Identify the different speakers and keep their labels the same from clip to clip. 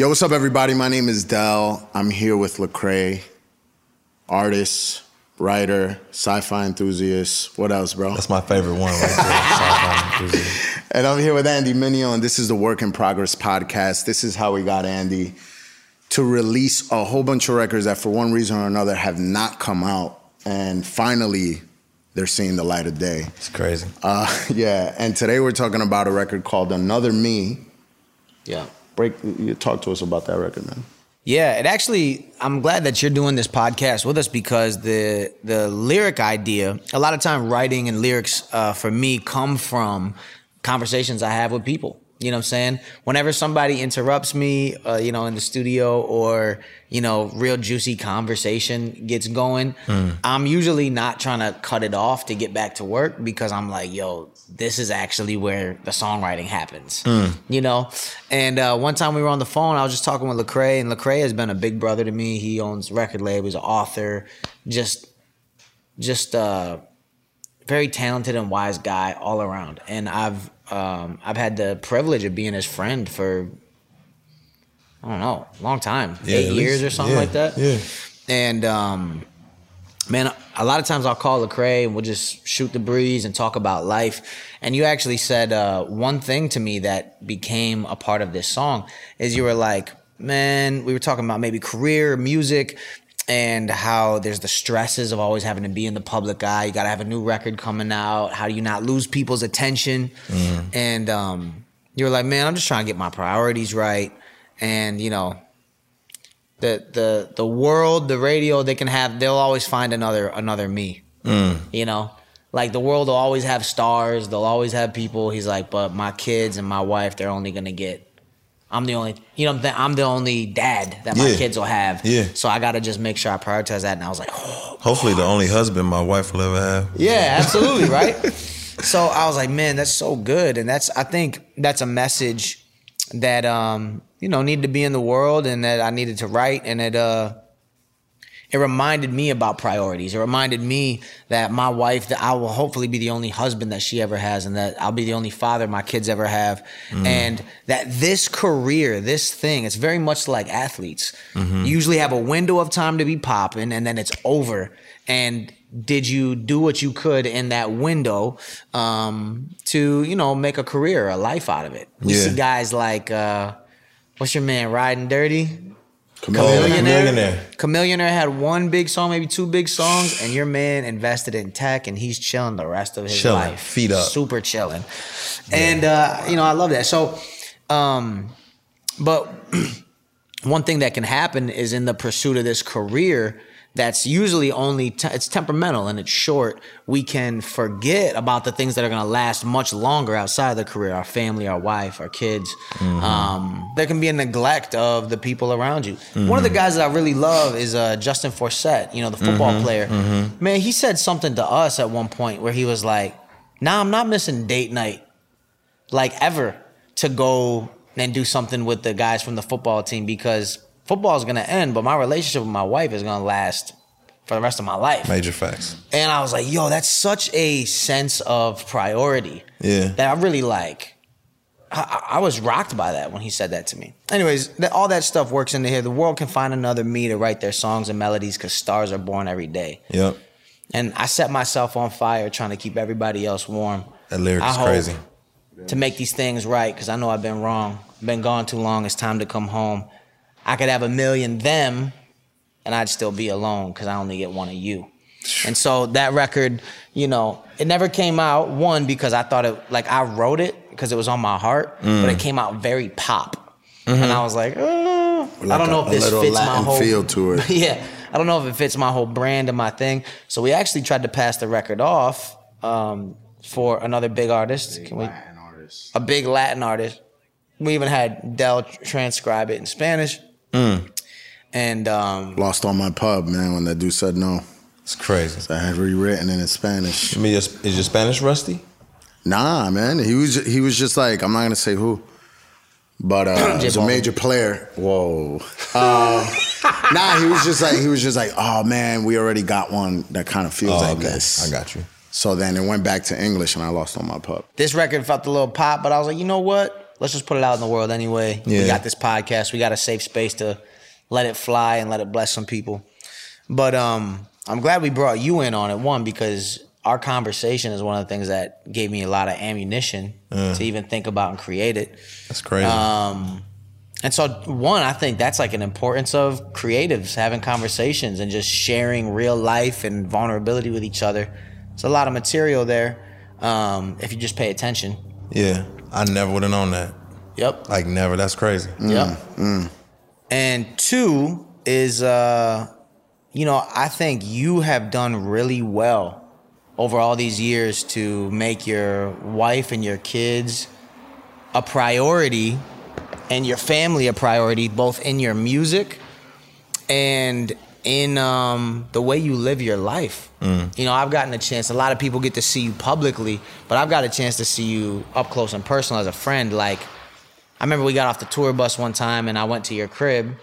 Speaker 1: Yo, what's up, everybody? My name is Dell. I'm here with Lecrae, artist, writer, sci-fi enthusiast. What else, bro?
Speaker 2: That's my favorite one right there.
Speaker 1: And I'm here with Andy Mineo, and this is the Work in Progress podcast. This is how we got Andy to release a whole bunch of records that, for one reason or another, have not come out, and finally, they're seeing the light of day.
Speaker 2: It's crazy.
Speaker 1: Uh, yeah, and today we're talking about a record called Another Me.
Speaker 3: Yeah.
Speaker 1: Break, you talk to us about that record, man.
Speaker 3: Yeah, it actually I'm glad that you're doing this podcast with us because the the lyric idea, a lot of time writing and lyrics uh, for me come from conversations I have with people. You know what I'm saying? Whenever somebody interrupts me, uh, you know, in the studio or, you know, real juicy conversation gets going, I'm usually not trying to cut it off to get back to work because I'm like, yo, this is actually where the songwriting happens. You know? And uh, one time we were on the phone, I was just talking with Lecrae, and Lecrae has been a big brother to me. He owns record label, he's an author, just just uh very talented and wise guy all around. And I've um, I've had the privilege of being his friend for I don't know, a long time,
Speaker 2: Yeah,
Speaker 3: eight years
Speaker 2: least-
Speaker 3: or something
Speaker 2: yeah,
Speaker 3: like that.
Speaker 2: yeah.
Speaker 3: And um, man, a lot of times I'll call Lecrae and we'll just shoot the breeze and talk about life. And you actually said uh, one thing to me that became a part of this song is you were like, man, we were talking about maybe career, music, and how there's the stresses of always having to be in the public eye. You got to have a new record coming out. How do you not lose people's attention? And um, you're like, man, I'm just trying to get my priorities right. And, you know, the the the world, the radio, they can have they'll always find another another me. You know? Like the world will always have stars, they'll always have people. He's like, but my kids and my wife, they're only gonna get I'm the only you know I'm the only dad that my
Speaker 2: Yeah.
Speaker 3: kids will have.
Speaker 2: Yeah.
Speaker 3: So I gotta just make sure I prioritize that. And I was like, oh,
Speaker 2: Hopefully, the only husband my wife will ever have.
Speaker 3: yeah, absolutely, right? So I was like, man, that's so good. And that's I think that's a message that um, you know, needed to be in the world and that I needed to write and it uh it reminded me about priorities. It reminded me that my wife, that I will hopefully be the only husband that she ever has, and that I'll be the only father my kids ever have, and that this career, this thing, it's very much like athletes. You usually have a window of time to be popping, and then it's over. And did you do what you could in that window um, to, you know, make a career, a life out of it? We
Speaker 2: Yeah.
Speaker 3: see guys like, uh, what's your man, Riding Dirty?
Speaker 1: Chameleon.
Speaker 2: Chamillionaire.
Speaker 3: Chamillionaire had one big song, maybe two big songs, and your man invested in tech, and he's chilling the rest of his
Speaker 2: Chilling,
Speaker 3: life,
Speaker 2: feet up.
Speaker 3: super chilling. And uh, you know, I love that. So, um, but one thing that can happen is in the pursuit of this career that's usually only te- it's temperamental and it's short we can forget about the things that are going to last much longer outside of the career our family our wife our kids. Um, there can be a neglect of the people around you. One of the guys that i really love is uh, justin forsett you know the football player. Man he said something to us at one point where he was like nah i'm not missing date night like ever to go and do something with the guys from the football team because football is to end, but my relationship with my wife is to last for the rest of my life.
Speaker 2: Major facts.
Speaker 3: And I was like, yo, that's such a sense of priority
Speaker 2: Yeah.
Speaker 3: that I really like. I, I- I was rocked by that when he said that to me. Anyways, that, all that stuff works into here. The world can find another me to write their songs and melodies because stars are born every day.
Speaker 2: Yep.
Speaker 3: And I set myself on fire trying to keep everybody else warm.
Speaker 2: That lyric is crazy.
Speaker 3: to make these things right because I know I've been wrong. Been gone too long. It's time to come home. I could have a million them and I'd still be alone because I only get one of you. And so that record, you know, it never came out. One, because I thought it, like, I wrote it because it was on my heart, but it mm. came out very pop. Mm-hmm. And I was like, oh, I don't know
Speaker 1: a-
Speaker 3: if this
Speaker 1: little
Speaker 3: fits my whole
Speaker 1: feel to it.
Speaker 3: yeah, I don't know if it fits my whole brand and my thing. So we actually tried to pass the record off um, for another big artist. Can we?
Speaker 1: Latin artist.
Speaker 3: A big Latin artist. We even had Dell transcribe it in Spanish. And um,
Speaker 1: Lost on my pub, man, when that dude said no.
Speaker 2: It's crazy.
Speaker 1: I had rewritten it in Spanish.
Speaker 2: I mean, is is your Spanish rusty?
Speaker 1: Nah, man. He was he was just like I'm not gonna say who, but uh,
Speaker 3: J
Speaker 1: he's a major player. Whoa. Uh, nah, he was just like he was just like, oh man, we already got one that kind of feels
Speaker 2: Oh,
Speaker 1: like
Speaker 2: okay.
Speaker 1: this.
Speaker 2: I got you.
Speaker 1: So then it went back to English, and I lost on my pub.
Speaker 3: this record felt a little pop, but I was like, you know what? Let's just put it out in the world anyway. We got this podcast. We got a safe space to let it fly and let it bless some people. But um, I'm glad we brought you in on it. One because our conversation is one of the things that gave me a lot of ammunition to even think about and create it.
Speaker 2: That's crazy.
Speaker 3: Um, and so, one, I think that's like an importance of creatives having conversations and just sharing real life and vulnerability with each other. It's a lot of material there um, if you just pay attention.
Speaker 2: Yeah, I never would have known that.
Speaker 3: Yep.
Speaker 2: Like never. That's crazy.
Speaker 3: Yep. And two is, uh, you know, I think you have done really well over all these years to make your wife and your kids a priority and your family a priority, both in your music and in um, the way you live your life. You know, I've gotten a chance. A lot of people get to see you publicly, but I've got a chance to see you up close and personal as a friend. Like, I remember we got off the tour bus one time, and I went to your crib,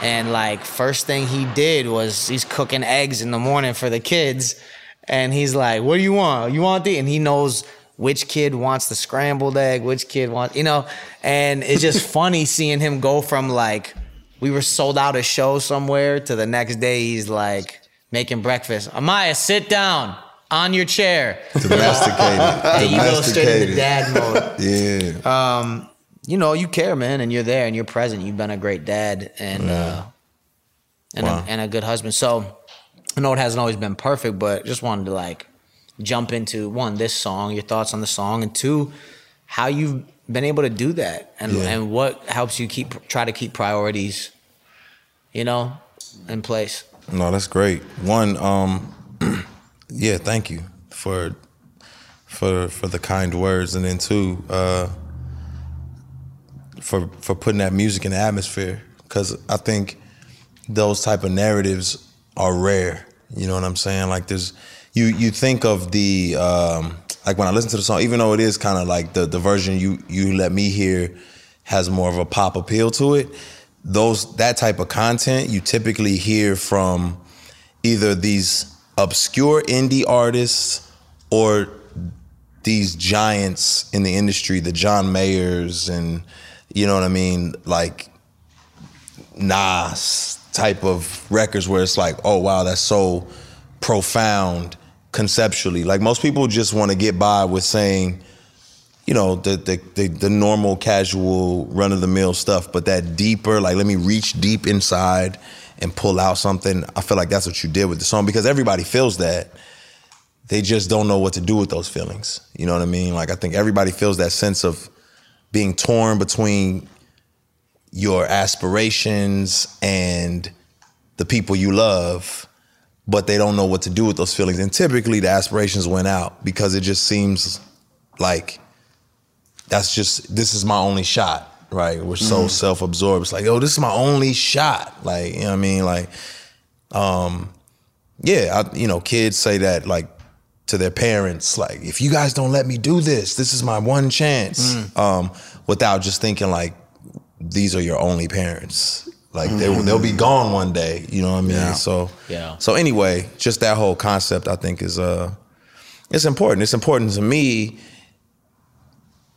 Speaker 3: and like first thing he did was he's cooking eggs in the morning for the kids, and he's like, "What do you want? You want the?" And he knows which kid wants the scrambled egg, which kid wants, you know, and it's just funny seeing him go from like we were sold out a show somewhere to the next day he's like making breakfast. Amaya, sit down on your chair.
Speaker 2: Domesticated.
Speaker 3: And you go straight into dad mode
Speaker 2: Yeah.
Speaker 3: Um, you know, you care, man, and you're there and you're present. You've been a great dad and uh, and,
Speaker 2: Wow.
Speaker 3: a, and a good husband. So I know it hasn't always been perfect, but just wanted to like jump into one this song, your thoughts on the song, and two, how you've been able to do that, and
Speaker 2: Yeah.
Speaker 3: and what helps you keep try to keep priorities, you know, in place.
Speaker 2: No, that's great. One, um, yeah, thank you for for for the kind words, and then two, uh, for for putting that music in the atmosphere. Because I think those type of narratives are rare. You know what I'm saying? Like there's you you think of the um, like when I listen to the song, even though it is kind of like the the version you you let me hear has more of a pop appeal to it. Those that type of content you typically hear from either these obscure indie artists or these giants in the industry, the John Mayers and you know what I mean, like Nas type of records where it's like, oh wow, that's so profound conceptually. Like most people just want to get by with saying, you know, the the the, the normal, casual, run of the mill stuff, but that deeper, like let me reach deep inside and pull out something. I feel like that's what you did with the song because everybody feels that. They just don't know what to do with those feelings. You know what I mean? Like I think everybody feels that sense of being torn between your aspirations and the people you love, but they don't know what to do with those feelings. And typically the aspirations went out because it just seems like that's just this is my only shot, right? We're so self-absorbed. It's like, oh, this is my only shot. Like, you know what I mean? Like, um, yeah, I, you know, kids say that like to their parents, like, if you guys don't let me do this, this is my one chance. Um, without just thinking like these are your only parents. Like they will, they'll be gone one day. You know what I mean?
Speaker 1: Yeah.
Speaker 2: So
Speaker 3: Yeah.
Speaker 2: So anyway, just that whole concept, I think is uh, it's important. It's important to me,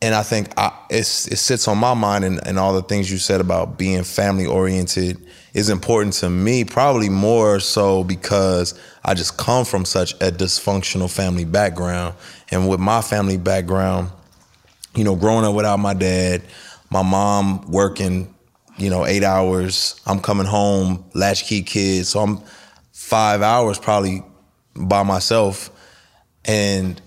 Speaker 2: and I think I, it's it sits on my mind, and, and all the things you said about being family oriented is important to me. Probably more so because I just come from such a dysfunctional family background, and with my family background, you know, growing up without my dad, my mom working, you know, eight hours. I'm coming home, latchkey kid, so I'm five hours probably by myself, and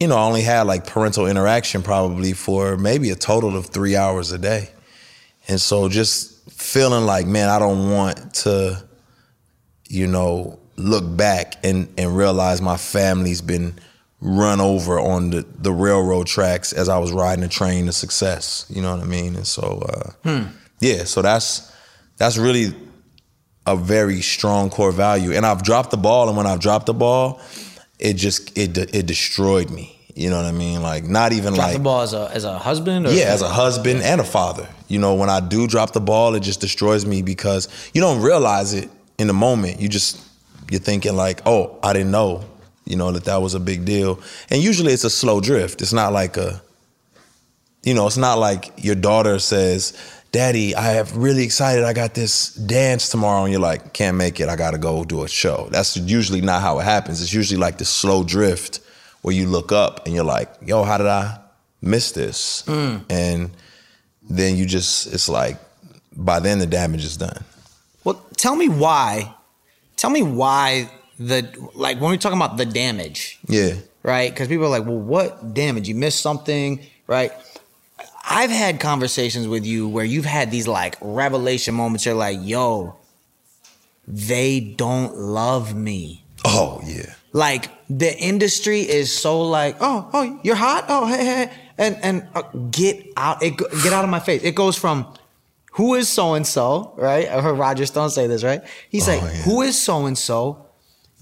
Speaker 2: you know, I only had like parental interaction probably for maybe a total of three hours a day, and so just feeling like, man, I don't want to, you know, look back and and realize my family's been run over on the, the railroad tracks as I was riding a train to success. You know what I mean? And so, uh, yeah, so that's that's really a very strong core value. And I've dropped the ball, and when I've dropped the ball, it just it it destroyed me. You know what I mean? Like not even
Speaker 3: Drop
Speaker 2: like
Speaker 3: the ball as a as a husband. Or
Speaker 2: yeah, as a husband and a father. You know, when I do drop the ball, it just destroys me because you don't realize it in the moment. You just you're thinking like, "Oh, I didn't know." You know that that was a big deal. And usually it's a slow drift. It's not like a you know, it's not like your daughter says, Daddy, I have really excited. I got this dance tomorrow. And you're like, can't make it. I got to go do a show. That's usually not how it happens. It's usually like the slow drift where you look up and you're like, yo, how did I miss this? Mm. And then you just, it's like, by then the damage is done.
Speaker 3: Well, tell me why. Tell me why the like when we're talking about the damage,
Speaker 2: Yeah.
Speaker 3: right? Because people are like, "Well, what damage? You missed something, right?" I've had conversations with you where you've had these like revelation moments. You're like, "Yo, they don't love me."
Speaker 2: Oh, yeah.
Speaker 3: Like the industry is so like, "Oh, oh, you're hot. Oh, hey, hey," and and uh, get out. It get out of my face. It goes from who is so and so, right? I heard Roger Stone say this, right? He's like,
Speaker 2: yeah.
Speaker 3: who is so and so?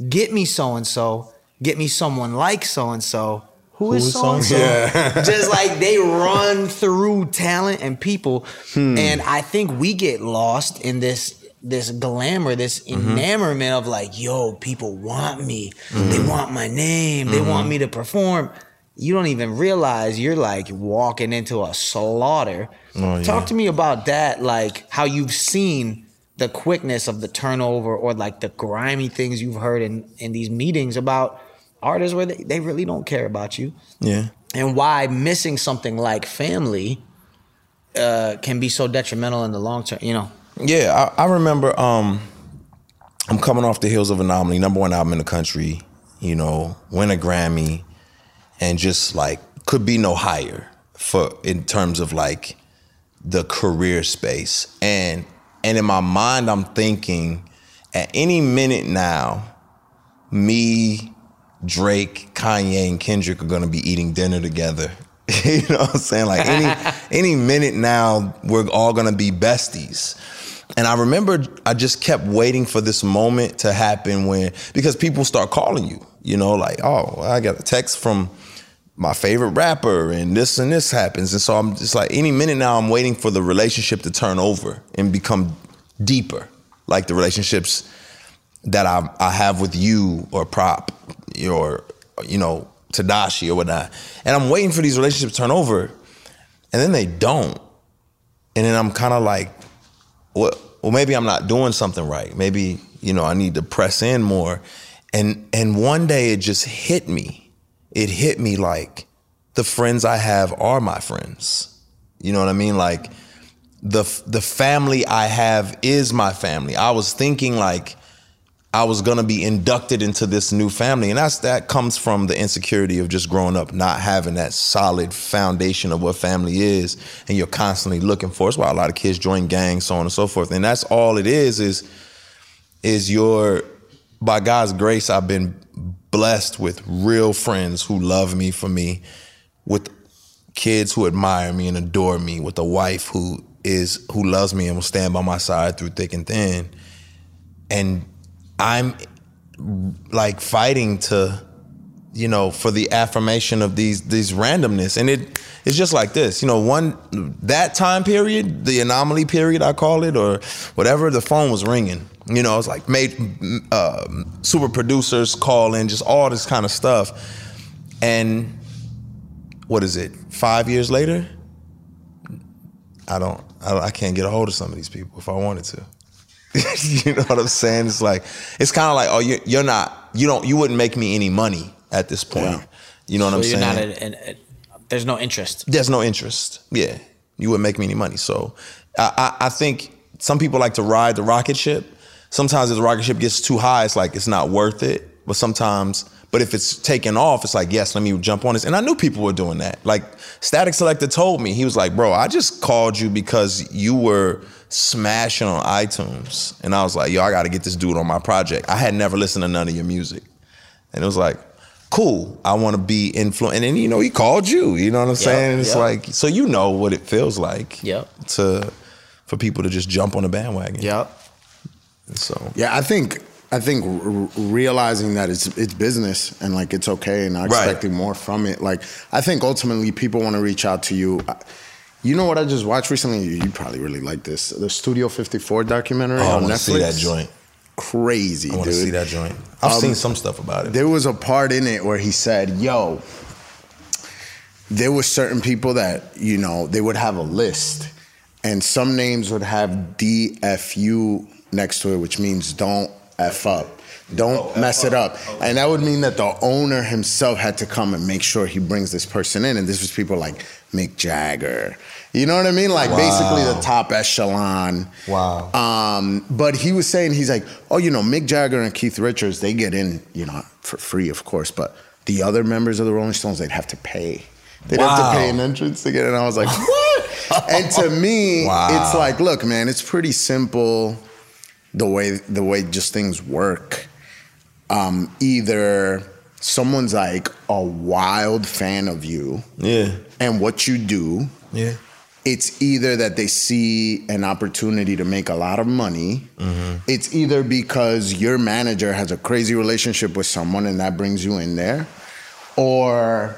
Speaker 3: Get me so and so. Get me someone like so and so. Who is
Speaker 2: Who is
Speaker 3: so and so? Just like they run through talent and people, hmm. and I think we get lost in this this glamour, this mm-hmm. enamorment of like, yo, people want me. Mm-hmm. They want my name. They want mm-hmm. me to perform. You don't even realize you're like walking into a slaughter.
Speaker 2: Oh, yeah.
Speaker 3: Talk to me about that, like how you've seen the quickness of the turnover or like the grimy things you've heard in, in these meetings about artists where they, they really don't care about you
Speaker 2: Yeah.
Speaker 3: and why missing something like family uh, can be so detrimental in the long term, you know?
Speaker 2: Yeah, I, I remember um I'm coming off the heels of Anomaly, number one album in the country, you know, win a Grammy, and just like could be no higher for in terms of like the career space. And and in my mind I'm thinking at any minute now, me, Drake, Kanye, and Kendrick are gonna be eating dinner together. you know what I'm saying? Like any any minute now, we're all gonna be besties. And I remember I just kept waiting for this moment to happen when because people start calling you, you know, like, oh, I got a text from my favorite rapper and this and this happens. And so I'm just like any minute now I'm waiting for the relationship to turn over and become deeper. Like the relationships that I, I have with you or Prop or, you know, Tedashii or whatnot. And I'm waiting for these relationships to turn over and then they don't. And then I'm kind of like, well, well, maybe I'm not doing something right. Maybe, you know, I need to press in more. And and one day it just hit me. It hit me like the friends I have are my friends. You know what I mean? Like the the family I have is my family. I was thinking like I was gonna be inducted into this new family, and that's that comes from the insecurity of just growing up, not having that solid foundation of what family is, and you're constantly looking for. It's why a lot of kids join gangs, so on and so forth, and that's all it is. Is is your by God's grace, I've been blessed with real friends who love me for me, with kids who admire me and adore me, with a wife who is who loves me and will stand by my side through thick and thin, and I'm like fighting to, you know, for the affirmation of these these randomness, and it it's just like this, you know, one that time period, the anomaly period, I call it, or whatever. The phone was ringing, you know, it's like made uh, super producers calling, just all this kind of stuff, and what is it? Five years later, I don't, I, I can't get a hold of some of these people if I wanted to. you know what I'm saying? It's like it's kind of like, oh, you're, you're not, you don't, you wouldn't make me any money at this point.
Speaker 1: Yeah.
Speaker 2: You know what I'm
Speaker 3: you're
Speaker 2: saying?
Speaker 3: not a, a, a- there's no interest.
Speaker 2: There's no interest. Yeah, you wouldn't make me any money. So I, I, I think some people like to ride the rocket ship. Sometimes if the rocket ship gets too high, it's like it's not worth it. But sometimes, but if it's taken off, it's like yes, let me jump on this. And I knew people were doing that. Like Statik Selektah told me, he was like, bro, I just called you because you were smashing on iTunes, and I was like, yo, I got to get this dude on my project. I had never listened to none of your music, and it was like. Cool. I want to be influenced, and then you know he called you. You know what I'm saying? It's
Speaker 3: yep.
Speaker 2: like so you know what it feels like.
Speaker 3: Yep.
Speaker 2: To for people to just jump on the bandwagon.
Speaker 3: Yep.
Speaker 2: So
Speaker 1: Yeah, I think I think r- realizing that it's it's business and like it's okay and not
Speaker 2: Right.
Speaker 1: expecting more from it. Like I think ultimately people want to reach out to you. You know what I just watched recently? You, probably really like this. The Studio 54 documentary
Speaker 2: oh, I
Speaker 1: on
Speaker 2: want to
Speaker 1: Netflix.
Speaker 2: see that joint.
Speaker 1: Crazy,
Speaker 2: I want to see that joint. I've
Speaker 1: Um,
Speaker 2: seen some stuff about it.
Speaker 1: There was a part in it where he said, "Yo, there were certain people that you know they would have a list, and some names would have DFU next to it, which means don't f up. Don't mess it up. And that would mean that the owner himself had to come and make sure he brings this person in. And this was people like Mick Jagger. You know what I mean? Like basically the top echelon.
Speaker 2: Wow.
Speaker 1: Um, but he was saying, he's like, oh, you know, Mick Jagger and Keith Richards, they get in, you know, for free, of course. But the other members of the Rolling Stones, they'd have to pay. They'd have to pay an entrance ticket. And I was like, what? and to me,
Speaker 2: Wow.
Speaker 1: it's like, look, man, it's pretty simple the way the way just things work. Um, either someone's like a wild fan of you
Speaker 2: Yeah.
Speaker 1: and what you do.
Speaker 2: Yeah.
Speaker 1: It's either that they see an opportunity to make a lot of money. It's either because your manager has a crazy relationship with someone and that brings you in there. Or,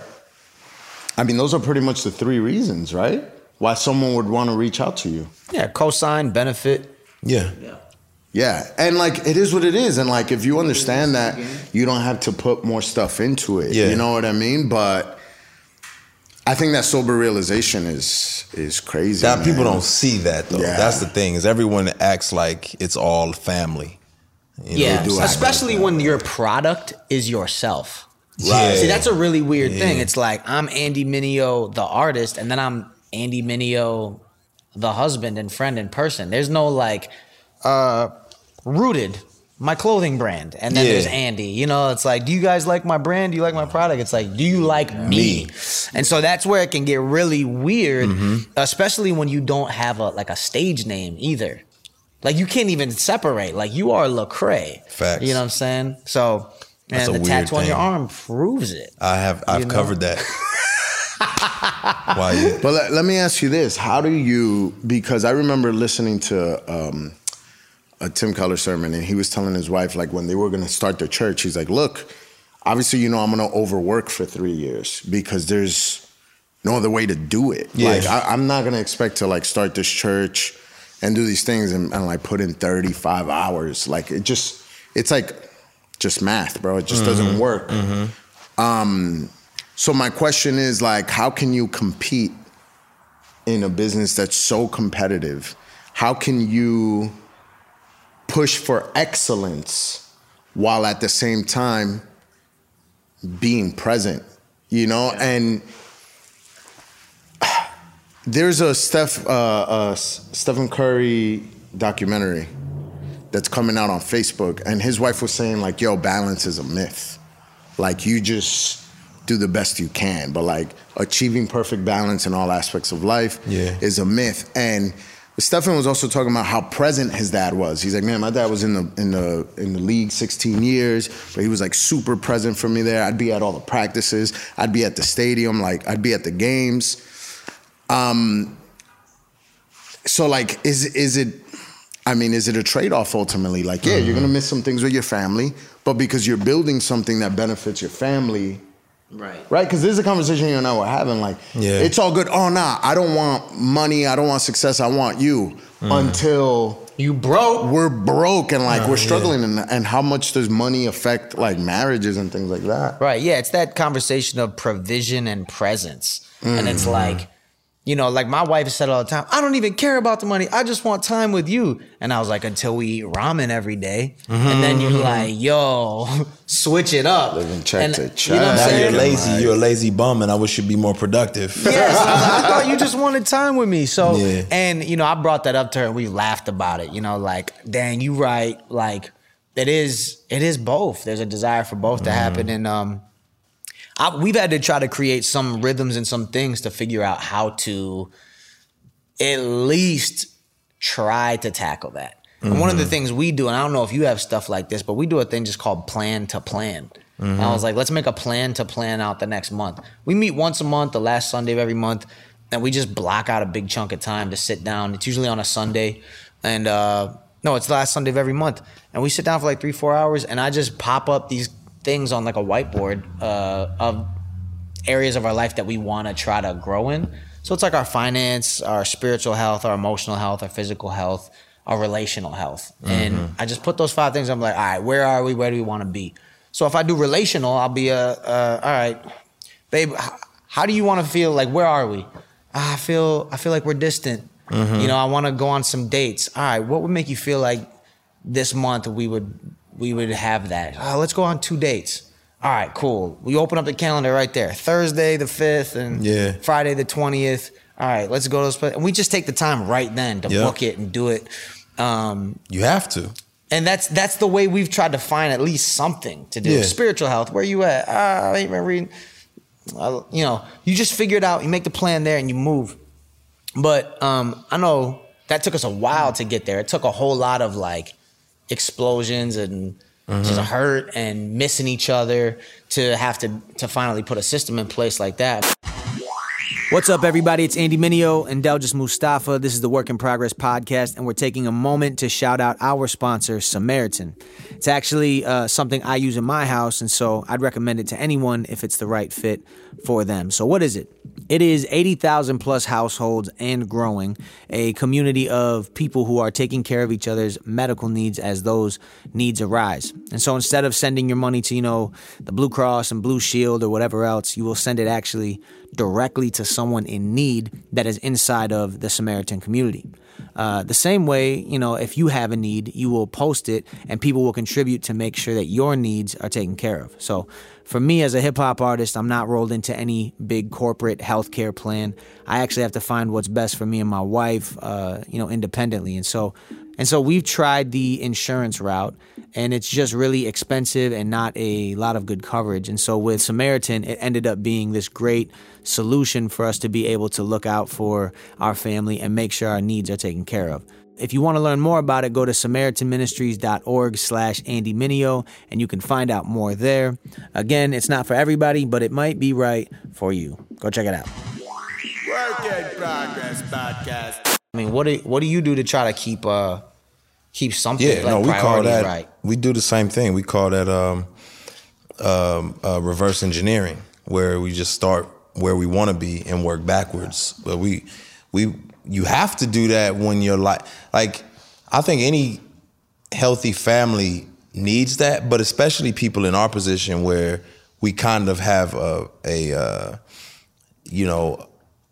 Speaker 1: I mean, those are pretty much the three reasons, right? Why someone would want to reach out to you.
Speaker 3: Yeah, cosign, benefit.
Speaker 2: Yeah.
Speaker 1: Yeah, and like it is what it is, and like if you understand that, you don't have to put more stuff into it.
Speaker 2: Yeah.
Speaker 1: You know what I mean? But I think that sober realization is is crazy.
Speaker 2: That
Speaker 1: man.
Speaker 2: people don't see that though.
Speaker 1: Yeah.
Speaker 2: That's the thing is everyone acts like it's all family. You?
Speaker 3: Yeah,
Speaker 1: do act
Speaker 3: especially when your product is yourself.
Speaker 2: Right.
Speaker 3: See, that's a really weird thing. It's like I'm Andy Mineo, the artist, and then I'm Andy Mineo, the husband and friend in person. There's no like uh rooted my clothing brand and then
Speaker 2: Yeah.
Speaker 3: there's andy you know it's like do you guys like my brand do you like my product it's like do you like me,
Speaker 2: Me.
Speaker 3: and so that's where it can get really weird
Speaker 2: Mm-hmm.
Speaker 3: especially when you don't have a like a stage name either like you can't even separate like you are lecrae
Speaker 2: Facts.
Speaker 3: you know what i'm saying so
Speaker 2: That's
Speaker 3: and the
Speaker 2: weird
Speaker 3: tattoo on your arm proves it
Speaker 2: I have I've
Speaker 3: You know?
Speaker 2: covered that. Why you
Speaker 1: But let, let me ask you this: How do you? Because I remember listening to um, a Tim Keller sermon, and he was telling his wife, like when they were going to start their church, he's like, "Look, obviously, you know, I'm going to overwork for three years because there's no other way to do it.
Speaker 2: Yeah.
Speaker 1: Like, I, I'm not going to expect to like start this church and do these things and, and like put in 35 hours. Like, it just, it's like just math, bro. It just doesn't work. Um, so my question is like, how can you compete in a business that's so competitive? How can you push for excellence while at the same time being present? You know, and there's a Steph, uh, uh, Stephen Curry documentary that's coming out on Facebook, and his wife was saying like, "Yo, balance is a myth. Like you just do the best you can, but like achieving perfect balance in all aspects of life
Speaker 2: Yeah.
Speaker 1: is a myth." And Stephen was also talking about how present his dad was. He's like, "Man, my dad was in the in the in the league 16 years, but he was like super present for me there. I'd be at all the practices, I'd be at the stadium, like I'd be at the games." Um, so like is is it I mean, is it a trade-off ultimately? Like, yeah, you're gonna miss some things with your family, but because you're building something that benefits your family,
Speaker 3: right
Speaker 1: right? Because this is a conversation you and I were having. Like,
Speaker 2: Yeah.
Speaker 1: it's all good. Oh nah, I don't want money. I don't want success. I want you. Until
Speaker 3: you broke
Speaker 1: we're broke and like
Speaker 2: Uh,
Speaker 1: we're
Speaker 2: yeah.
Speaker 1: struggling, and, and how much does money affect like marriages and things like that?
Speaker 3: Right. Yeah. It's that conversation of provision and presence. And it's like, you know, like my wife said all the time, I don't even care about the money. I just want time with you. And I was like, until we eat ramen every day. And then you're like, yo, switch it up.
Speaker 1: Living check
Speaker 3: And-
Speaker 1: to
Speaker 3: You know what
Speaker 1: check.
Speaker 3: I'm
Speaker 2: now
Speaker 3: saying?
Speaker 2: you're lazy.
Speaker 1: like-
Speaker 2: You're a lazy bum, and I wish you'd be more productive.
Speaker 3: Yes, I, I thought you just wanted time with me. So,
Speaker 2: Yeah.
Speaker 3: and you know, I brought that up to her, and we laughed about it. You know, like, dang, you right. Like, it is, it is both. There's a desire for both to happen, and um, I, we've had to try to create some rhythms and some things to figure out how to at least try to tackle that. And one of the things we do, and I don't know if you have stuff like this, but we do a thing just called plan to plan. And I was like, let's make a plan to plan out the next month. We meet once a month, the last Sunday of every month, and we just block out a big chunk of time to sit down. It's usually on a Sunday. And uh, no, it's the last Sunday of every month. And we sit down for like three, four hours, and I just pop up these things on like a whiteboard uh, of areas of our life that we want to try to grow in. So it's like our finance, our spiritual health, our emotional health, our physical health, our relational health. And I just put those five things. I'm like, all right, where are we? Where do we want to be? So if I do relational, I'll be a, uh, all right, babe. how do you want to feel? Like, where are we? Ah, I feel, I feel like we're distant. You know, I want to go on some dates. All right, what would make you feel like this month we would we would have that? Uh, let's go on two dates. All right, cool. We open up the calendar right there. Thursday the fifth and
Speaker 2: Yeah.
Speaker 3: Friday the twentieth. All right, let's go to this place. And we just take the time right then to
Speaker 2: Yeah.
Speaker 3: book it and do it. Um,
Speaker 2: You have to.
Speaker 3: and that's that's the way we've tried to find at least something to do.
Speaker 2: Yeah.
Speaker 3: Spiritual health. Where you at? Ah, I ain't been reading. Uh, you know, you just figure it out. You make the plan there and you move. But um, I know that took us a while to get there. It took a whole lot of like explosions and just uh-huh. hurt and missing each other to have to to finally put a system in place like that. What's up, everybody? It's Andy Mineo and Delgis Mustafa. This is the Work in Progress podcast, and we're taking a moment to shout out our sponsor, Samaritan. It's actually uh, something I use in my house, and so I'd recommend it to anyone if it's the right fit for them. So, what is it? It is 80,000 plus households and growing, a community of people who are taking care of each other's medical needs as those needs arise. And so instead of sending your money to, you know, the Blue Cross and Blue Shield or whatever else, you will send it actually directly to someone in need that is inside of the Samaritan community. Uh, the same way, you know, if you have a need, you will post it and people will contribute to make sure that your needs are taken care of. So, for me as a hip hop artist, I'm not rolled into any big corporate healthcare plan. I actually have to find what's best for me and my wife, uh, you know, independently. And so, and so we've tried the insurance route, and it's just really expensive and not a lot of good coverage. And so with Samaritan, it ended up being this great solution for us to be able to look out for our family and make sure our needs are taken care of. If you want to learn more about it, go to samaritanministries.org slash Andy Mineo, and you can find out more there. Again, it's not for everybody, but it might be right for you. Go check it out.
Speaker 4: Work in Progress Podcast.
Speaker 3: I mean, what do, what do you do to try to keep uh keep something
Speaker 2: Yeah,
Speaker 3: like
Speaker 2: no, we call that.
Speaker 3: right?
Speaker 2: We do the same thing. We call that um, um, uh, reverse engineering, where we just start where we want to be and work backwards. But we, we, you have to do that when you're like, like, I think any healthy family needs that, but especially people in our position where we kind of have a, a uh, you know,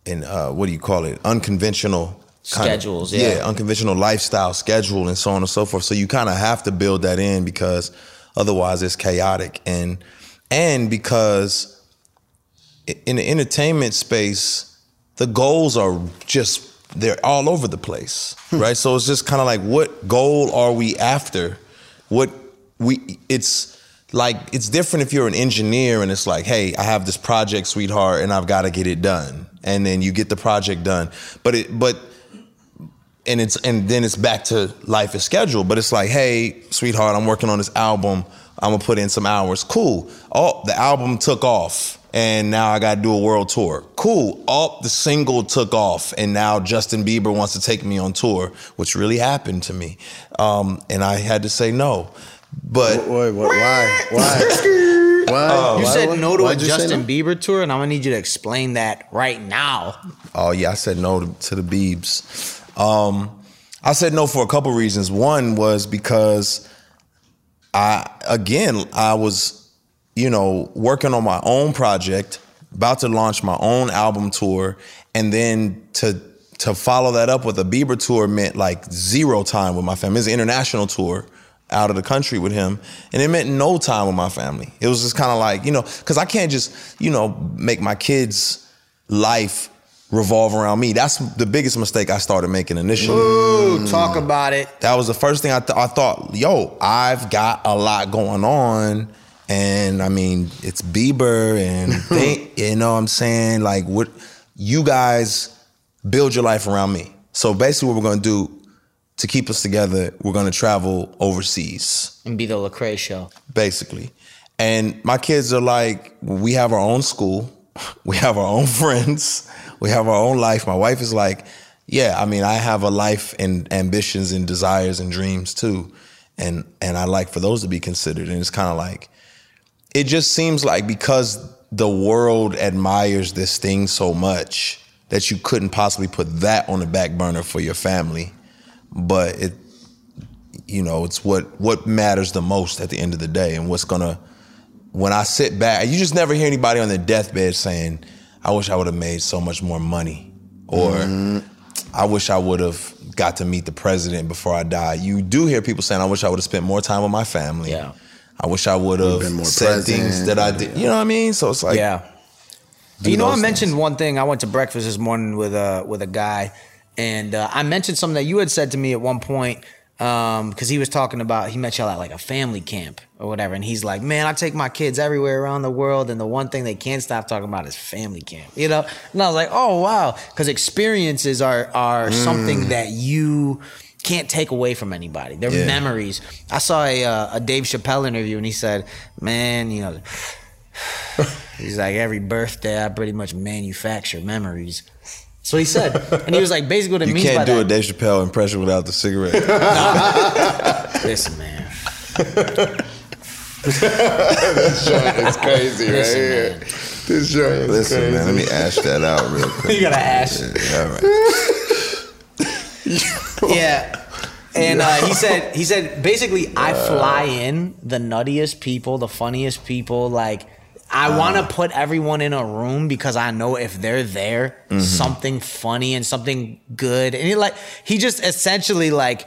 Speaker 2: an uh, what do you call it? Unconventional kind of-
Speaker 3: Schedules, yeah.
Speaker 2: unconventional lifestyle schedule and so on and so forth. So you kind of have to build that in because otherwise it's chaotic and and because in the entertainment space, the goals are just they're all over the place, hmm. right? So it's just kind of like what goal are we after? What we it's like it's different if you're an engineer and it's like, hey, I have this project, sweetheart, and I've got to get it done, and then you get the project done. But it but and it's and then it's back to life is scheduled. But it's like, hey, sweetheart, I'm working on this album. I'm gonna put in some hours. Cool. Oh, the album took off, and now I gotta do a world tour. Cool. Oh, the single took off, and now Justin Bieber wants to take me on tour, which really happened to me, um, and I had to say no. But
Speaker 1: Wait, what, why? Why? Why?
Speaker 3: You
Speaker 1: Why-
Speaker 3: said no to a
Speaker 1: why'd you say
Speaker 3: Justin
Speaker 1: no?
Speaker 3: Bieber tour, and I'm gonna need you to explain that right now.
Speaker 2: Oh yeah, I said no to, to the Beebs. Um, I said no for a couple reasons. One was because I again I was, you know, working on my own project, about to launch my own album tour, and then to to follow that up with a Bieber tour meant like zero time with my family. It's an international tour out of the country with him, and it meant no time with my family. It was just kind of like you know, because I can't just you know make my kids' life revolve around me. That's the biggest mistake I started making initially.
Speaker 3: Ooh, talk about it.
Speaker 2: That was the first thing I, th- I thought, yo, I've got a lot going on. And I mean, it's Bieber and they, you know what I'm saying? Like, what you guys build your life around me. So basically, what we're gonna do to keep us together, we're gonna travel overseas
Speaker 3: And be the Lecrae show.
Speaker 2: basically. And my kids are like, we have our own school, we have our own friends, we have our own life. My wife is like, yeah, I mean, I have a life and ambitions and desires and dreams too. And and I like for those to be considered. And it's kind of like, it just seems like because the world admires this thing so much that you couldn't possibly put that on the back burner for your family. But it you know, it's what what matters the most at the end of the day and what's gonna when I sit back, you just never hear anybody on their deathbed saying, I wish I would have made so much more money, or I wish I would have got to meet the president before I died. You do hear people saying, "I wish I would have spent more time with my family."
Speaker 3: Yeah.
Speaker 2: I wish I would have said things that I did. You know what I mean? So it's like,
Speaker 3: yeah.
Speaker 2: do
Speaker 3: you know, I
Speaker 2: those
Speaker 3: mentioned one thing. I went to breakfast this morning with a with a guy, and uh, I mentioned something that you had said to me at one point because he was talking about he met y'all at like a family camp or whatever, and he's like, "Man, I take my kids everywhere around the world, and the one thing they can't stop talking about is family camp." You know, and I was like, "Oh wow," because experiences are are
Speaker 2: Mm.
Speaker 3: something that you can't take away from anybody. They're
Speaker 2: Yeah.
Speaker 3: memories. I saw a uh, a Dave Chappelle interview, and he said, "Man, you know." He's like, every birthday, I pretty much manufacture memories. So he said, and he was like, basically what it
Speaker 2: You
Speaker 3: means by
Speaker 2: can't do a
Speaker 3: that.
Speaker 2: Dave Chappelle impression without the cigarette.
Speaker 3: Listen, man.
Speaker 1: It's crazy,
Speaker 3: Listen, man.
Speaker 1: This joint is
Speaker 2: Listen,
Speaker 1: crazy.
Speaker 2: man, let me ash that out real quick.
Speaker 3: You gotta ask.
Speaker 2: All right.
Speaker 3: Yeah. And uh, he said, he said, basically, I fly in the nuttiest people, the funniest people. Like, I uh, want to put everyone in a room because I know if they're there, mm-hmm. something funny and something good. And he like, he just essentially like,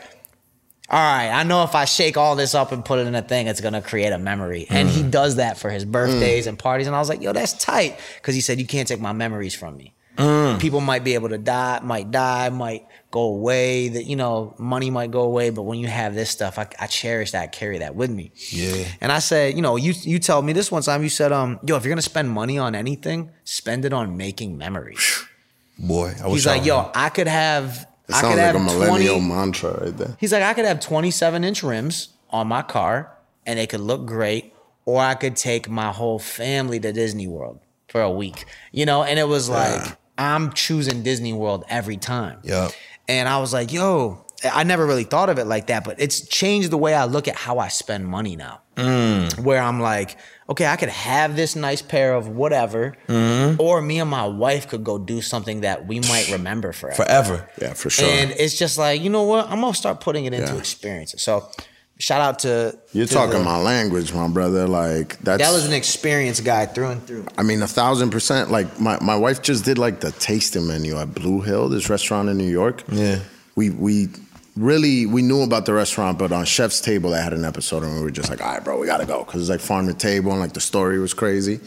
Speaker 3: all right, I know if I shake all this up and put it in a thing, it's gonna create a memory. And he mm. does that for his birthdays mm. and parties. And I was like, yo, that's tight. Cause he said, you can't take my memories from me. Mm. People might be able to die, might die, might go away. That you know, money might go away. But when you have this stuff, I, I cherish that, I carry that with me.
Speaker 2: Yeah.
Speaker 3: And I said, you know, you you told me this one time. You said, um, yo, if you're gonna spend money on anything, spend it on making memories.
Speaker 2: Boy, I
Speaker 3: He's like, yo, I could have.
Speaker 1: It
Speaker 3: I
Speaker 1: sounds
Speaker 3: could
Speaker 1: like
Speaker 3: have
Speaker 1: a millennial
Speaker 3: 20,
Speaker 1: mantra right there.
Speaker 3: He's like, I could have 27 inch rims on my car and they could look great, or I could take my whole family to Disney World for a week, you know? And it was like, I'm choosing Disney World every time.
Speaker 2: Yup.
Speaker 3: And I was like, yo, I never really thought of it like that, but it's changed the way I look at how I spend money now. Mm. Where I'm like, okay, I could have this nice pair of whatever, mm-hmm. or me and my wife could go do something that we might remember forever.
Speaker 2: forever.
Speaker 1: Yeah, for sure.
Speaker 3: And it's just like, you know what? I'm gonna start putting it into
Speaker 1: Yeah.
Speaker 3: experiences. So shout out to
Speaker 1: You're
Speaker 3: to
Speaker 1: talking
Speaker 3: the-
Speaker 1: my language, my brother. Like that's
Speaker 3: that was an experience guy through and through.
Speaker 1: I mean, a thousand percent. Like my, my wife just did like the tasting menu at Blue Hill, this restaurant in New York.
Speaker 2: Yeah.
Speaker 1: We we really we knew about the restaurant, but on Chef's Table they had an episode, and we were just like, all right, bro, we gotta go because it's like farm to table, and like the story was crazy.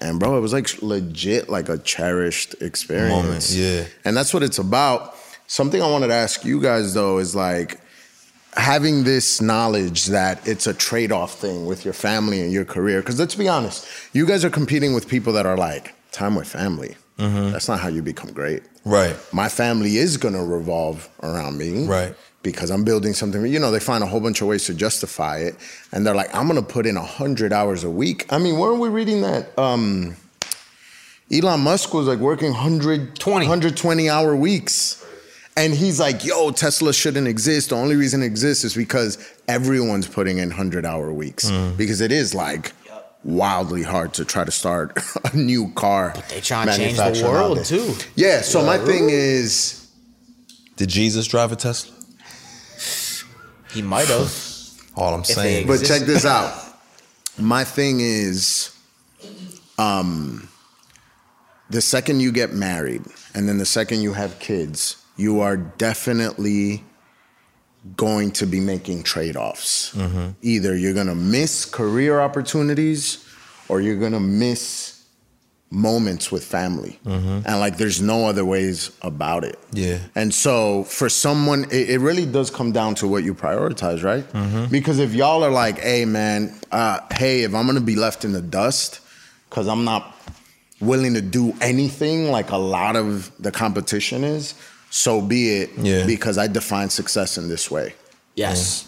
Speaker 1: And bro, it was like legit, like a cherished experience.
Speaker 2: Moment, yeah.
Speaker 1: And that's what it's about. Something I wanted to ask you guys though is like having this knowledge that it's a trade-off thing with your family and your career because let's be honest you guys are competing with people that are like time with family
Speaker 2: Mm-hmm.
Speaker 1: that's not how you become great
Speaker 2: Right.
Speaker 1: my family is going to revolve around me
Speaker 2: Right.
Speaker 1: because i'm building something you know they find a whole bunch of ways to justify it and they're like i'm going to put in 100 hours a week i mean weren't we reading that um elon musk was like working 100
Speaker 3: 20.
Speaker 1: 120 hour weeks and he's like, yo, Tesla shouldn't exist. The only reason it exists is because everyone's putting in 100 hour weeks. Because it is like wildly hard to try to start a new car.
Speaker 3: But they trying to change the world too.
Speaker 1: Yeah, so my thing is,
Speaker 2: Did Jesus drive a Tesla?
Speaker 3: He might have.
Speaker 2: All I'm saying.
Speaker 1: but check this out. My thing is, um, the second you get married and then the second you have kids, you are definitely going to be making trade offs. Mm-hmm. Either you're going to miss career opportunities or you're going to miss moments with family. Mm-hmm. And like, there's no other ways about it.
Speaker 2: Yeah.
Speaker 1: And so for someone, it, it really does come down to what you prioritize, right? Mm-hmm. Because if y'all are like, hey, man, uh, hey, if I'm going to be left in the dust because I'm not willing to do anything like a lot of the competition is, so be it.
Speaker 2: Yeah.
Speaker 1: Because I define success in this way.
Speaker 3: Yes.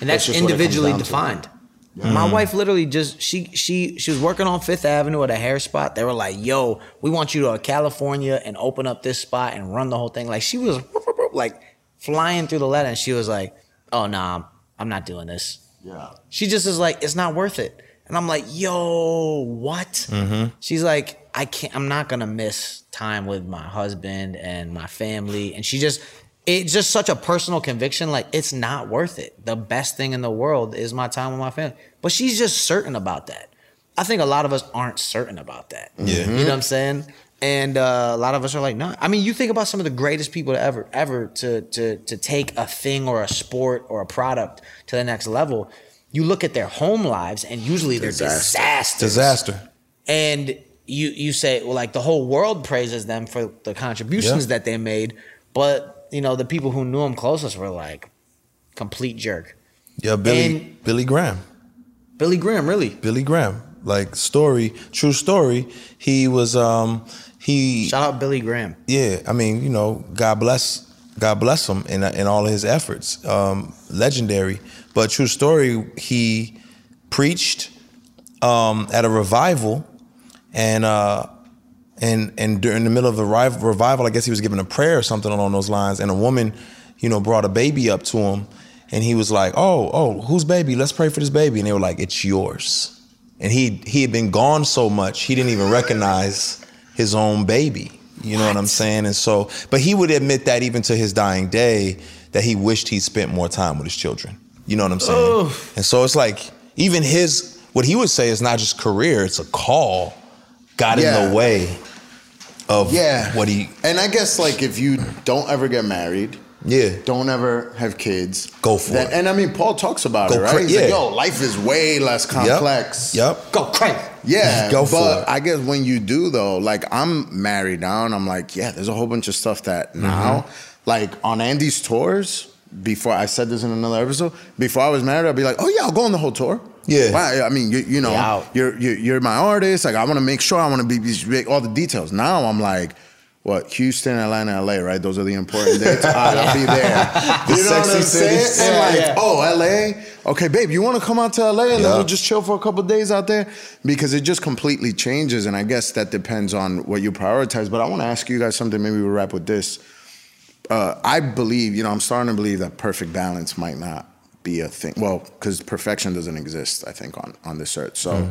Speaker 3: And
Speaker 1: That's
Speaker 3: that's,
Speaker 1: just what it comes
Speaker 3: individually
Speaker 1: down to.
Speaker 3: defined. My mm. wife literally just she she she was working on Fifth Avenue at a hair spot. They were like, "Yo, we want you to go to California and open up this spot and run the whole thing." Like she was like flying through the letter, and she was like, "Oh nah, I'm not doing this."
Speaker 1: Yeah.
Speaker 3: She just is like, "It's not worth it." And I'm like, "Yo, what?" Mm-hmm. She's like, "I can't. I'm not gonna miss time with my husband and my family." And she just, it's just such a personal conviction. Like, it's not worth it. The best thing in the world is my time with my family. But she's just certain about that. I think a lot of us aren't certain about that.
Speaker 2: Yeah.
Speaker 3: You know what I'm saying? And uh, a lot of us are like, no. I mean, you think about some of the greatest people to ever, ever to to to take a thing or a sport or a product to the next level. You look at their home lives, and usually they're
Speaker 1: Disaster.
Speaker 3: disasters.
Speaker 2: Disaster.
Speaker 3: And you you say, well, like the whole world praises them for the contributions
Speaker 2: Yeah.
Speaker 3: that they made, but you know the people who knew him closest were like complete jerk.
Speaker 2: Yeah, Billy
Speaker 3: And-
Speaker 2: Billy Graham.
Speaker 3: Billy Graham, really.
Speaker 2: Billy Graham. Like story, true story. He was um he
Speaker 3: Shout out Billy Graham.
Speaker 2: yeah, I mean, you know, God bless God bless him in in all of his efforts. Um legendary. But true story, he preached um at a revival and uh and and during the middle of the revival, I guess he was giving a prayer or something along those lines, and a woman, you know, brought a baby up to him, and he was like, "Oh, oh, whose baby? Let's pray for this baby." And they were like, "It's yours." And he he had been gone so much he didn't even recognize his own baby. You know what I'm saying? And so, but he would admit that even to his dying day, that he wished he spent more time with his children. You know what I'm saying? And so it's like even his what he would say is not just career; it's a call got in the way of
Speaker 1: Yeah.
Speaker 2: what he
Speaker 1: And I guess like if you don't ever get married,
Speaker 2: yeah
Speaker 1: don't ever have kids,
Speaker 2: Go for it.
Speaker 1: And I mean, Paul talks about
Speaker 2: Go
Speaker 1: it, right?
Speaker 2: cra-
Speaker 1: He's like,
Speaker 2: yeah.
Speaker 1: yo, life is way less complex.
Speaker 2: Yep.
Speaker 3: Go crazy.
Speaker 1: Yeah,
Speaker 2: Go for
Speaker 1: but
Speaker 2: it.
Speaker 1: I guess when you do though, like I'm married now, and I'm like, yeah, there's a whole bunch of stuff that
Speaker 2: Mm-hmm.
Speaker 1: now, like on Andy's tours. Before I said this in another episode, before I was married, I'd be like, oh yeah, I'll go on the whole tour.
Speaker 2: Yeah.
Speaker 1: Why? I mean, you, you know, you're, you're you're my artist. Like I want to make sure I want to be, be all the details. Now I'm like. What Houston, Atlanta, LA, right? Those are the important dates. All right, I'll be there.
Speaker 2: The
Speaker 1: you know what
Speaker 2: sexy
Speaker 1: I'm saying?
Speaker 2: cities.
Speaker 1: And like,
Speaker 3: yeah.
Speaker 1: oh, LA. Okay, babe, you want to come out to LA and then we'll just chill for a couple days out there because it just completely changes. And I guess that depends on what you prioritize. But I want to ask you guys something. Maybe we'll wrap with this. Uh, I believe, you know, I'm starting to believe that perfect balance might not be a thing. Well, because perfection doesn't exist, I think, on on this earth. So,
Speaker 2: Mm.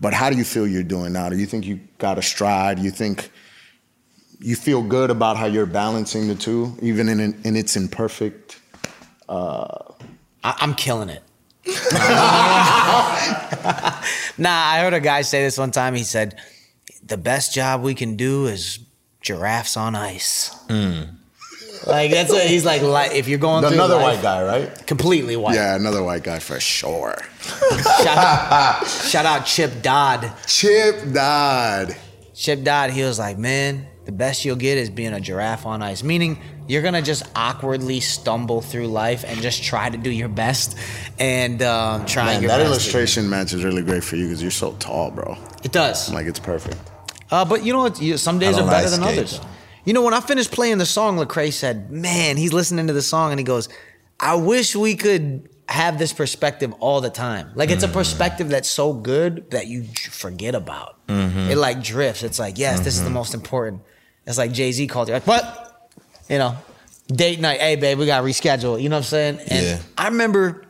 Speaker 1: but how do you feel you're doing now? Do you think you got a stride? You think you feel good about how you're balancing the two, even in in its imperfect?
Speaker 3: I, I'm killing it. nah, I heard a guy say this one time. He said, "The best job we can do is giraffes on ice." Like that's what he's like. Like if you're going through
Speaker 1: Another
Speaker 3: life-
Speaker 1: white guy, right?
Speaker 3: completely white.
Speaker 1: Yeah, another white guy for sure.
Speaker 3: Shout out, shout out Chip Dodd.
Speaker 1: Chip Dodd.
Speaker 3: Chip Dodd. He was like, "Man, the best you'll get is being a giraffe on ice." Meaning you're gonna just awkwardly stumble through life and just try to do your best and um, try
Speaker 1: Man,
Speaker 3: your
Speaker 1: that
Speaker 3: best.
Speaker 1: illustration match is really great for you because you're so tall, bro.
Speaker 3: It does.
Speaker 1: Like it's perfect.
Speaker 3: Uh, but you know what? You, some days are better than
Speaker 2: skate,
Speaker 3: others.
Speaker 2: though.
Speaker 3: You know, when I finished playing the song, Lecrae said, "Man, he's listening to the song and he goes, I wish we could have this perspective all the time. Like it's a mm-hmm. perspective that's so good that you forget about. Mm-hmm. It like drifts. It's like, yes, this is the mm-hmm. most important. It's like Jay Z called you like, what? You know, date night. Hey, babe, we got to reschedule. You know what I'm saying? And
Speaker 2: Yeah.
Speaker 3: I remember,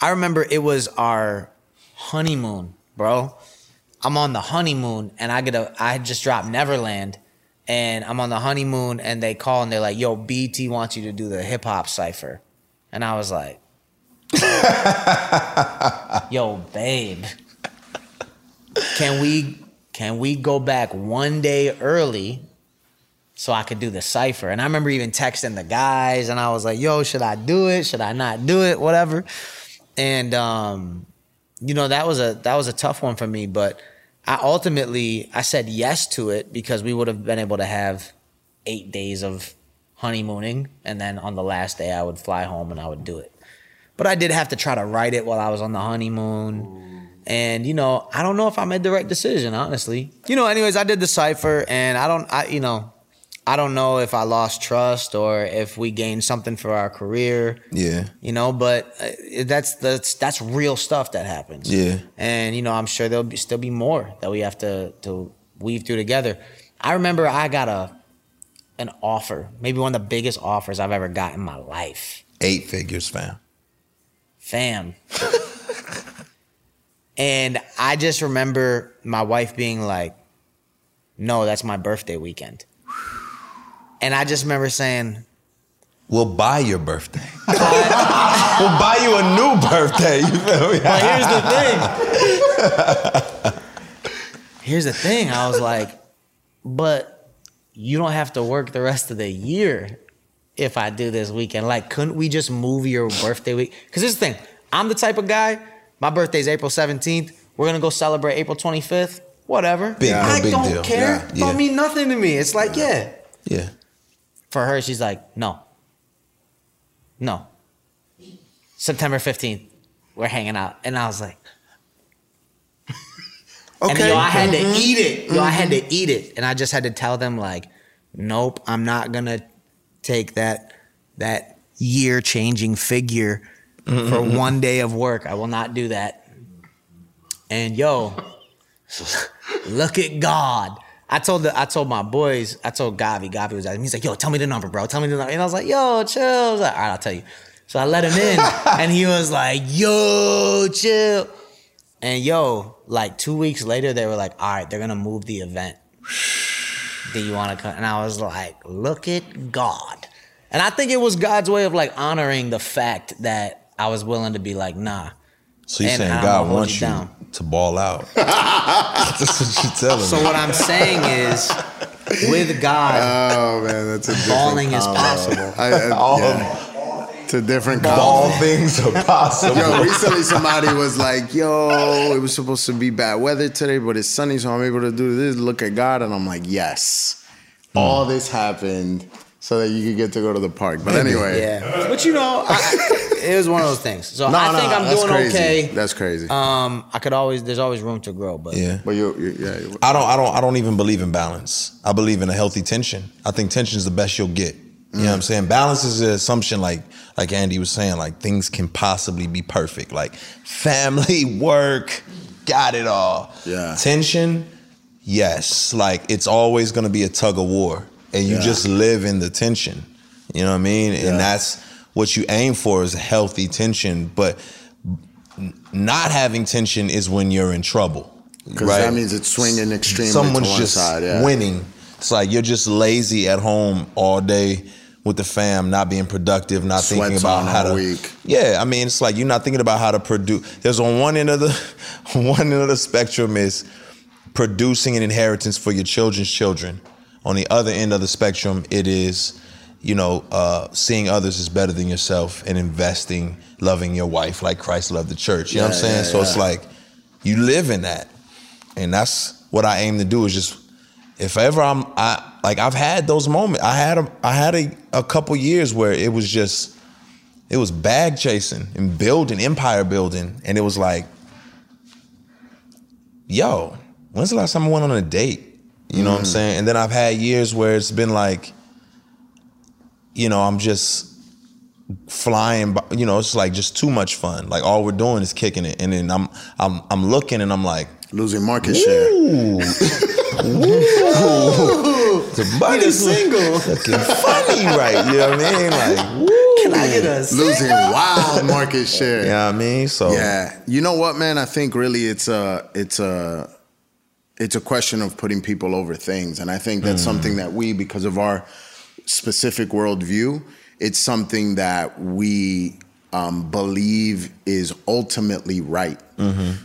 Speaker 3: I remember it was our honeymoon, bro. I'm on the honeymoon and I get a I just dropped Neverland and I'm on the honeymoon and they call and they're like, yo, BT wants you to do the hip hop cipher. And I was like, Yo, babe. Can we can we go back one day early so I could do the cipher? And I remember even texting the guys and I was like, yo, should I do it? Should I not do it? Whatever. And um, you know, that was a that was a tough one for me, but I ultimately I said yes to it because we would have been able to have eight days of honeymooning, and then on the last day I would fly home and I would do it. But I did have to try to write it while I was on the honeymoon. And you know, I don't know if I made the right decision, honestly. You know, anyways, I did the cipher and I don't I you know, I don't know if I lost trust or if we gained something for our career
Speaker 2: Yeah.
Speaker 3: you know but uh, that's that's that's real stuff that happens
Speaker 2: Yeah.
Speaker 3: and you know i'm sure there'll be, still be more that we have to to weave through together i remember i got a an offer maybe one of the biggest offers i've ever got in my life
Speaker 2: Eight figures, fam.
Speaker 3: fam and i just remember my wife being like no that's my birthday weekend and i just remember saying
Speaker 2: We'll buy your birthday. we'll buy you a new birthday. You feel me?
Speaker 3: But here's the thing. here's the thing. I was like, but you don't have to work the rest of the year if I do this weekend. Like, couldn't we just move your birthday week? Because this is the thing. I'm the type of guy. My birthday's April 17th. We're gonna go celebrate April 25th. Whatever.
Speaker 2: Big
Speaker 3: I
Speaker 2: deal, big
Speaker 3: don't
Speaker 2: deal.
Speaker 3: care.
Speaker 2: Yeah, yeah.
Speaker 3: Don't mean nothing to me. It's like, yeah.
Speaker 2: Yeah.
Speaker 3: For her, she's like, no. No. September 15th, we're hanging out. And I was like,
Speaker 1: Okay.
Speaker 3: and yo, I had
Speaker 2: Mm-hmm.
Speaker 3: to eat it. Yo, I had to eat it. And I just had to tell them, like, nope, I'm not gonna take that that year changing figure
Speaker 2: Mm-hmm.
Speaker 3: for one day of work. I will not do that. And yo, look at God. I told the I told my boys, I told Gawvi, Gawvi was asking, he's like, yo, tell me the number, bro. Tell me the number. And I was like, yo, chill. I was like, all right, I'll tell you. So I let him in and he was like, yo, chill. And yo, like two weeks later, they were like, all right, they're gonna move the event. Do you wanna come? And I was like, look at God. And I think it was God's way of like honoring the fact that I was willing to be like, nah.
Speaker 2: So you're saying God wants
Speaker 3: you
Speaker 2: you
Speaker 3: down.
Speaker 2: To ball out. That's what you're telling
Speaker 3: So
Speaker 2: me.
Speaker 3: what I'm saying is, with God,
Speaker 1: Oh man, that's a different
Speaker 3: Balling is possible.
Speaker 1: I, I,
Speaker 2: All
Speaker 1: yeah. It's a different
Speaker 2: All things are possible.
Speaker 1: Yo, recently somebody was like, "Yo, it was supposed to be bad weather today, but it's sunny, so I'm able to do this. Look at God." And I'm like, "Yes, hmm. all this happened so that you could get to go to the park." But anyway,
Speaker 3: yeah. But you know, I, it was one of those things. So
Speaker 1: no,
Speaker 3: I
Speaker 1: no,
Speaker 3: think I'm doing
Speaker 1: crazy.
Speaker 3: okay.
Speaker 1: That's crazy.
Speaker 3: Um, I could always. There's always room to grow, but
Speaker 2: yeah.
Speaker 1: but you, you yeah, you-
Speaker 2: I don't I don't I don't even believe in balance. I believe in a healthy tension. I think tension is the best you'll get. You know what I'm saying? Balance is an assumption like like Andy was saying, like things can possibly be perfect. Like family, work, got it all.
Speaker 1: Yeah.
Speaker 2: Tension, yes. Like it's always gonna be a tug of war. And you
Speaker 1: Yeah.
Speaker 2: just live in the tension. You know what I mean?
Speaker 1: Yeah.
Speaker 2: And that's what you aim for is healthy tension. But not having tension is when you're in trouble.
Speaker 1: because
Speaker 2: right?
Speaker 1: that means it's swinging extremely
Speaker 2: someone's
Speaker 1: to one
Speaker 2: just
Speaker 1: side. Yeah.
Speaker 2: winning. It's like you're just lazy at home all day with the fam, not being productive, not thinking about how to.
Speaker 1: week.
Speaker 2: Yeah, I mean, it's like you're not thinking about how to produce. There's on one end of the one end of the spectrum is producing an inheritance for your children's children. On the other end of the spectrum, it is, you know, uh, seeing others is better than yourself and investing, loving your wife like Christ loved the church. You know what I'm saying?
Speaker 1: yeah,
Speaker 2: so it's like you live in that and that's what I aim to do is just if ever I'm I like I've had those moments. I had a I had a, a couple years where it was just it was bag chasing and building empire building and it was like yo, when's the last time I went on a date? You know what I'm saying? And then I've had years where it's been like you know, I'm just flying by, you know, it's like just too much fun. Like all we're doing is kicking it and then I'm I'm I'm looking and I'm like
Speaker 1: Losing market share.
Speaker 2: Ooh. Ooh. The money's
Speaker 3: single.
Speaker 2: looking funny, right? You know what I mean? Like, woo.
Speaker 3: Can I get a
Speaker 1: Losing wild market share.
Speaker 2: You know I mean? So
Speaker 1: Yeah. You know what, man? I think really it's a it's a it's a question of putting people over things. And I think that's mm. something that we, because of our specific worldview, it's something that we um, believe is ultimately right.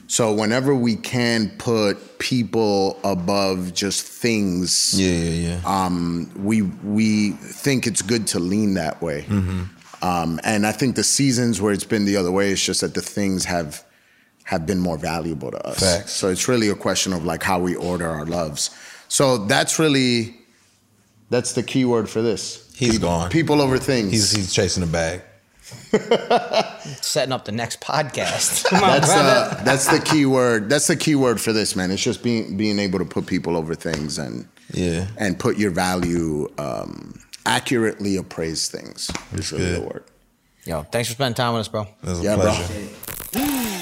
Speaker 1: So whenever we can put people above just things,
Speaker 2: yeah, yeah, yeah.
Speaker 1: um, we we think it's good to lean that way.
Speaker 2: Mm-hmm.
Speaker 1: Um, and I think the seasons where it's been the other way, it's just that the things have have been more valuable to us.
Speaker 2: Facts.
Speaker 1: So it's really a question of like how we order our loves. So that's really that's the key word for this.
Speaker 2: He's
Speaker 1: Pe-
Speaker 2: gone.
Speaker 1: People over things.
Speaker 2: He's he's chasing the bag.
Speaker 3: setting up the next podcast?
Speaker 1: that's the that's the key word. That's the key word for this, man. It's just being being able to put people over things and
Speaker 2: Yeah.
Speaker 1: and put your value um, accurately appraise things. Is really
Speaker 2: good.
Speaker 1: the word.
Speaker 3: Yo, thanks for spending time with us, bro.
Speaker 2: It was a
Speaker 1: Yeah, bro.
Speaker 2: pleasure.